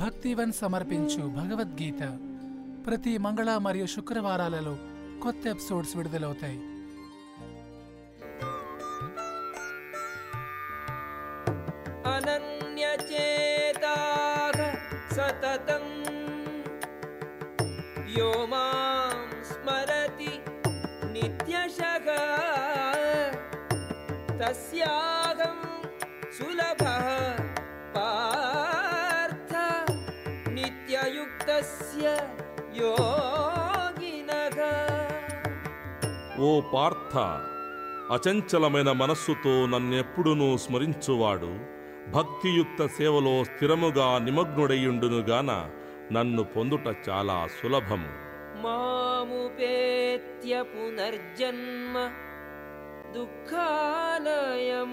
భక్తివన్ సమర్పించు భగవద్గీత. ప్రతి మంగళ మరియు శుక్రవారాలలో కొత్త ఎపిసోడ్స్ విడుదలవుతాయి. అనన్యచేతా సతతం. యో మాం స్మరతి నిత్యశః. తస్యాగం సులభ. ఓ పార్థ అచంచలమైన మనస్సుతో నన్నెప్పుడునూ స్మరించువాడు భక్తియుక్త సేవలో స్థిరముగా నిమగ్నుడయ్యుండునుగాన నన్ను పొందుట చాలా సులభము. మాముపేత్య పునర్జన్మ దుఃఖాలయం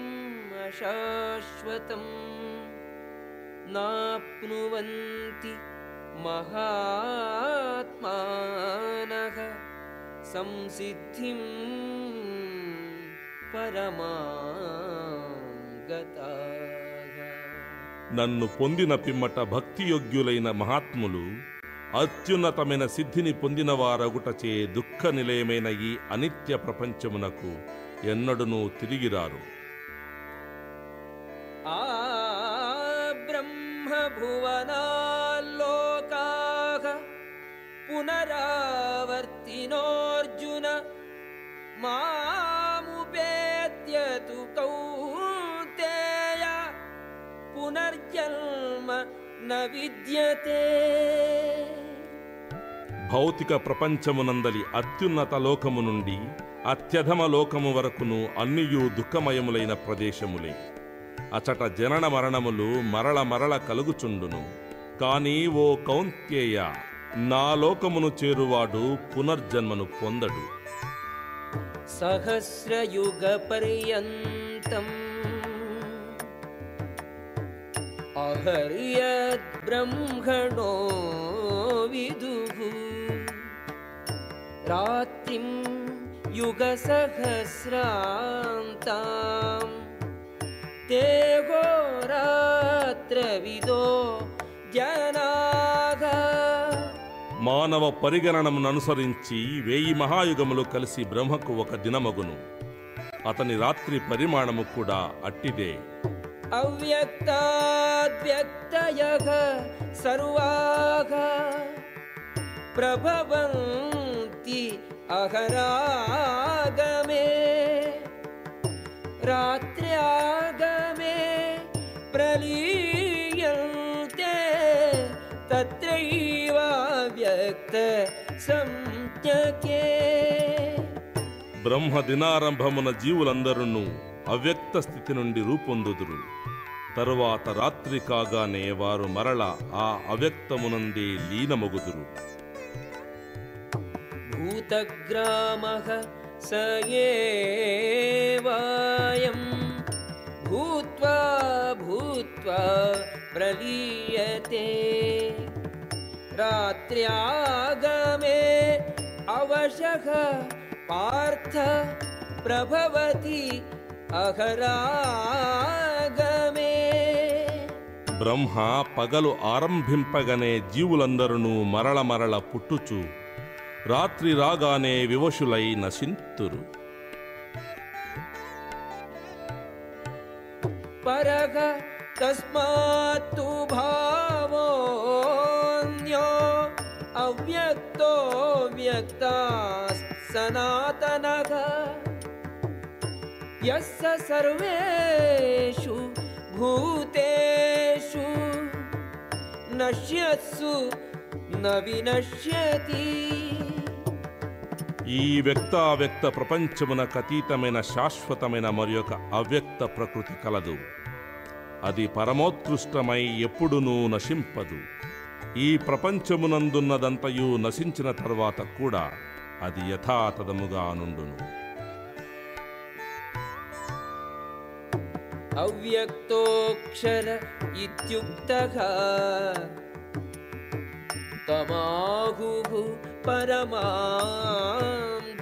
అశాశ్వతం. నాప్నువంతి महात्मानः संसिद्धिं परमां गताः నన్ను పొందిన పిమ్మట భక్తియోగ్యులైన మహాత్ములు అత్యున్నతమైన సిద్ధిని పొందిన వారగుటచే దుఃఖ నిలయమైన ఈ అనిత్య ప్రపంచమునకు ఎన్నడునూ తిరిగిరారు आ ब्रह्मभुवनाल्लोकाः पुनरावर्तिनोऽर्जुन मामुपेत्य तु कौन्तेय पुनर्जन्म न विद्यते భౌతిక ప్రపంచమునందలి అత్యున్నత లోకము నుండి అత్యధమ లోకము వరకును అన్నియు దుఃఖమయములైన ప్రదేశములే అచట జనన మరణములు మరల మరల కలుగుచుండును కాని ఓ కౌంత్యేయ నా లోకమును చేరువాడు పునర్జన్మను పొందడు. సహస్రయుగ పర్యంతం అహర్యద్ బ్రహ్మణో విదు. రాత్రి యుగ సహస్రాంతాం తేగో రాత్రవిదో జనా. మానవ పరిగణనమును అనుసరించి వేయి మహాయుగములు కలిసి బ్రహ్మకు ఒక దినమగును. అతని రాత్రి పరిమాణము కూడా అట్టిదే. అవ్యక్త సర్వాగ ప్రభవంతి అహరాగమే. రాత్ర్యాగమే ప్రలీయంతే తత్రై బ్రహ్మ దినారంభమున జీవులందరూ అవ్యక్త స్థితి నుండి రూపొందుదురు. తరువాత రాత్రి కాగానే వారు మరళ ఆ అవ్యక్తమునంది లీనమగుదురు. భూతగ్రామః సయేవాయం భూత్వా భూత్వా ప్రలీయతే. रात्र्यागमे अवशः पार्थ प्रभवति अहरागमे బ్రహ్మ పగలు ఆరంభింపగనే జీవులందరూ మరల మరల పుట్టుచు రాత్రి రాగానే వివశులై నశింతురు परः तस्मात्तु भावोऽन्यो सनातनः यः स सर्वेषु भूतेषु नश्यत्सु न विनश्यति ఈ వ్యక్తావ్యక్త ప్రపంచమునకు అతీతమైన శాశ్వతమైన మరి ఒక అవ్యక్త ప్రకృతి కలదు అది పరమోత్కృష్టమై ఎప్పుడునూ నశింపదు ఈ ప్రపంచమునందున్నదంతయు నశించిన తర్వాత కూడా అది యథాతథముగా నుండును. అవ్యక్తోక్షర ఇుక్త తమాహు పరమాం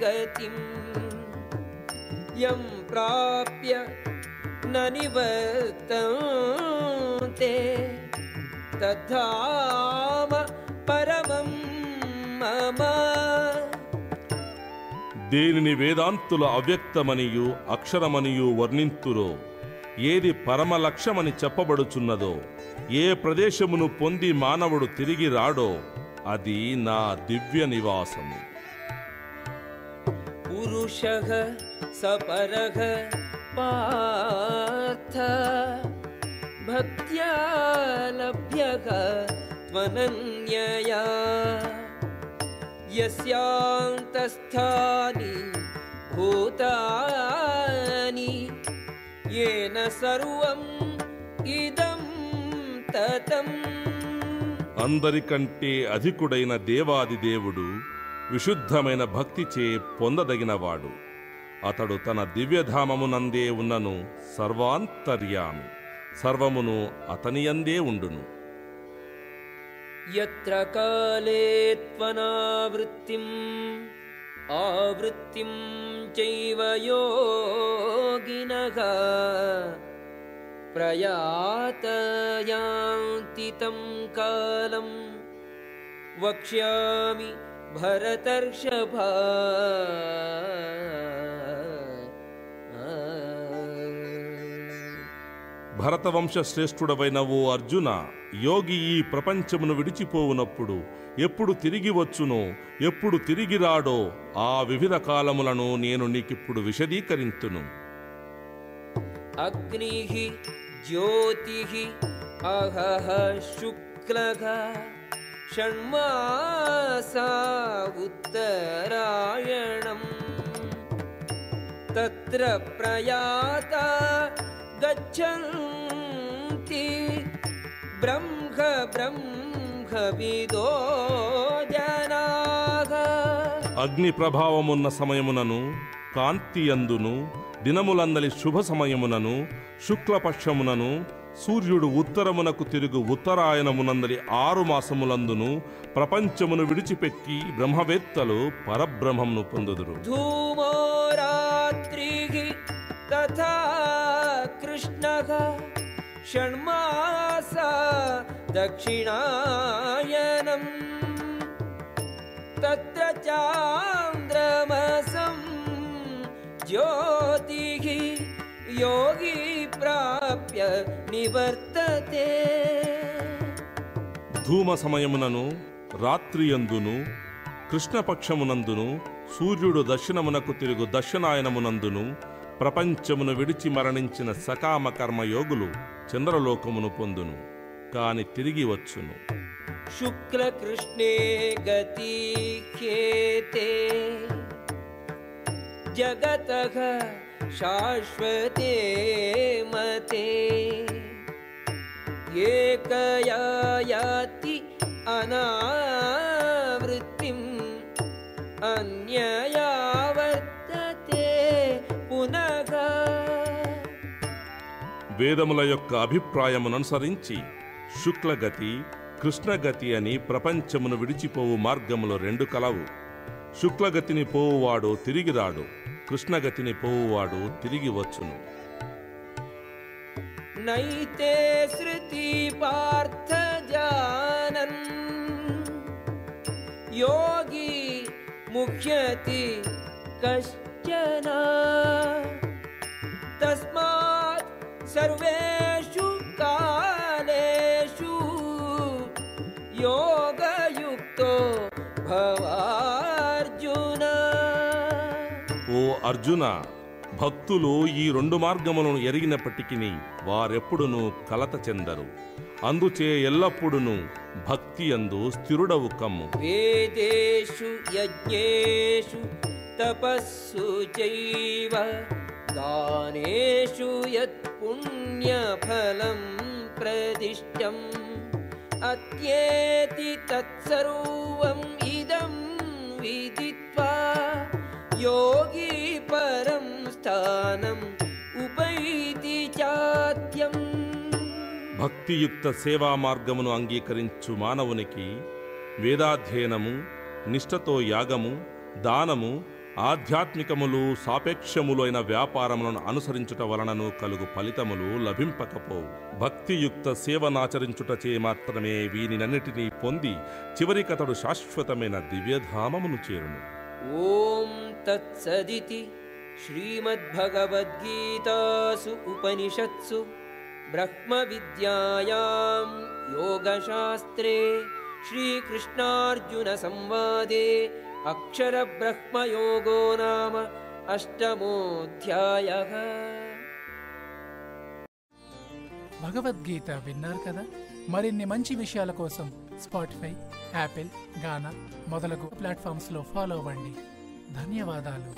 గతిం యం ప్రాప్య నివర్తంతే निवर्तन्ते తద్ధామ పరమం మమ దేనిని వేదాంతుల అవ్యక్తమనియు అక్షరమనియు వర్ణింతురో ఏది పరమ లక్ష్యమని చెప్పబడుచున్నదో ఏ ప్రదేశమును పొంది మానవుడు తిరిగి రాడో అది నా దివ్య నివాసము పురుషः సపరः పార్థ భక్త్యా లభ్యः త్వనన్యయా యస్యాంతస్థాని భూతాని येन సర్వం ఇదం తతం అందరికంటే అధికుడైన దేవాది దేవుడు విశుద్ధమైన భక్తిచే పొందదగినవాడు. అతడు తన దివ్యధామమునందే ఉన్నను సర్వాంతర్యామి. సర్వమును అతనియందే ఉండును యత్ర కాలే త్వనావృత్తిం ఆవృత్తిం చైవ యోగినః ప్రయాతయాంతి తం కాలం వక్ష్యామి భరతర్షభా భరతవంశ శ్రేష్ఠుడవైన ఓ అర్జున యోగి ఈ ప్రపంచమును విడిచిపోవునప్పుడు ఎప్పుడు తిరిగి వచ్చునో ఎప్పుడు తిరిగి రాడో ఆ వివిధ కాలములను నేను నీకిప్పుడు విశదీకరింతును अग्निः ज्योतिः अहः शुक्लः षण्मासा उत्तरायणम् तत्र प्रयाता गच्छन्ति ब्रह्म ब्रह्मविदो जनाः అగ్ని ప్రభావమున్న సమయమునను కాంతియందును దినములందలి శుభ సమయమునను శుక్లపక్షమునను సూర్యుడు ఉత్తరమునకు తిరుగు ఉత్తరాయణమునందలి ఆరు మాసములందును ప్రపంచమును విడిచిపెట్టి బ్రహ్మవేత్తలు పరబ్రహ్మమును పొందుదురు धूमो रात्रिः तथा कृष्णः षण्मासा दक्षिणायनम् तत्र चान्द्रमसं ज्योतिः योगी प्राप्य निवर्तते ధూమ సమయమునను రాత్రియందును కృష్ణపక్షమునందును సూర్యుడు దక్షిణమునకు తిరుగు దక్షిణాయనమునందును ప్రపంచమును విడిచి మరణించిన సకామ కర్మయోగులు చంద్రలోకమును పొందును కాని తిరిగి వచ్చును. శుక్లకృష్ణే గతి ఖేతే జగత శాశ్వతే మతే. ఏకయాతి అనావృత్తి అన్యయా పునః. వేదముల యొక్క అభిప్రాయముననుసరించి శుక్లగతి కృష్ణగతి అని ప్రపంచమును విడిచిపోవు మార్గములు రెండు కలవు. శుక్లగతిని పోవువాడు తిరిగి రాడు కృష్ణగతిని పోవువాడు తిరిగి వచ్చును నైతే శృతి పార్థ జానన్ యోగి ముఖ్యతి కష్టన తస్మాత్ సర్వే యోగయుక్తో భవార్జున ఓ అర్జున భక్తులు ఈ రెండు మార్గములను ఎరిగినప్పటికీ వారెప్పుడును కలత చెందరు. అందుచే ఎల్లప్పుడును భక్తి అందు స్థిరుడవు కమ్ము. వేదేషు యజ్ఞేషు తపస్సు చైవ దానేషు యత్ పుణ్యఫలం ప్రదిష్టం। అత్యేతి తత్సర్వం ఇదం విదిత్వా యోగి పరం స్థానం ఉపైతి చాత్యం భక్తియుక్త సేవా మార్గమును అంగీకరించు మానవునికి వేదాధ్యయనము నిష్టతో యాగము దానము ఆధ్యాత్మికములు సాపేక్షములైన వ్యాపారములను అనుసరించుట వలనను కలుగు ఫలితములు లభింపకపోవు. భక్తియుక్త సేవనాచరించుటచే మాత్రమే వీనినన్నిటినీ పొంది చివరి కథడు శాశ్వతమైన దివ్యధామమును చేరును. ఓం తత్సదితి శ్రీమద్భగవద్గీతాసు ఉపనిషత్సు బ్రహ్మ విద్యాయాం యోగశాస్త్రే శ్రీకృష్ణార్జున సంవాదే अक्षरब्रह्मयोगो नाम अष्टमोऽध्यायः భగవద్గీత విన్నారు కదా మరిన్ని మంచి విషయాల కోసం స్పాటిఫై యాపిల్ గానా మొదలగు ప్లాట్ఫామ్స్లో ఫాలో అవ్వండి ధన్యవాదాలు